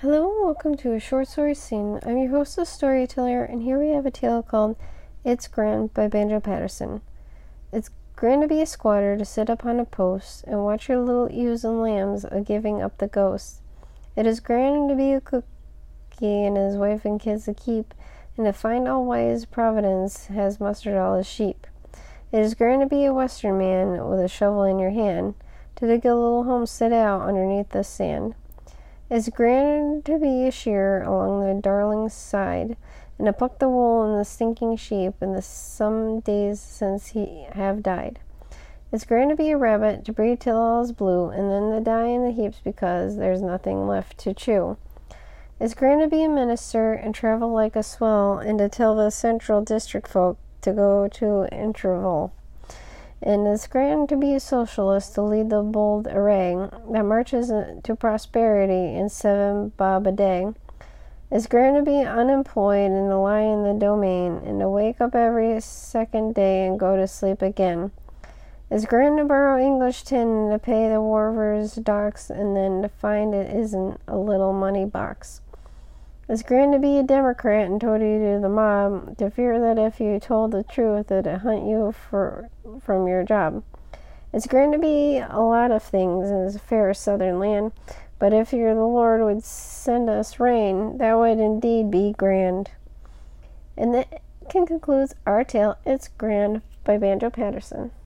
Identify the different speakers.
Speaker 1: Hello and welcome to a short story scene. I'm your host, the storyteller, and here we have a tale called It's Grand by Banjo Paterson. It's grand to be a squatter, to sit upon a post, and watch your little ewes and lambs a giving up the ghost. It is grand to be a cookie and his wife and kids to keep, and to find all wise Providence has mustered all his sheep. It is grand to be a western man with a shovel in your hand, to dig a little homestead out underneath the sand. It's grand to be a shear along the Darling's side, and to pluck the wool in the stinking sheep in the some days since he have died. It's grand to be a rabbit, to breed till all is blue, and then to die in the heaps because there's nothing left to chew. It's grand to be a minister and travel like a swell, and to tell the central district folk to go to Inverell and it's grand to be a socialist to lead the bold array that marches to prosperity in seven bob a day. It's grand to be unemployed and to lie in the domain and to wake up every second day and go to sleep again. It's grand to borrow English tin and to pay the wharver's docks and then to find it isn't a little money box. It's grand to be a Democrat and toady to the mob, to fear that if you told the truth, it'd hunt you for, from your job. It's grand to be a lot of things in this fair southern land, but if your the Lord would send us rain, that would indeed be grand. And that concludes our tale, It's Grand by Banjo Paterson.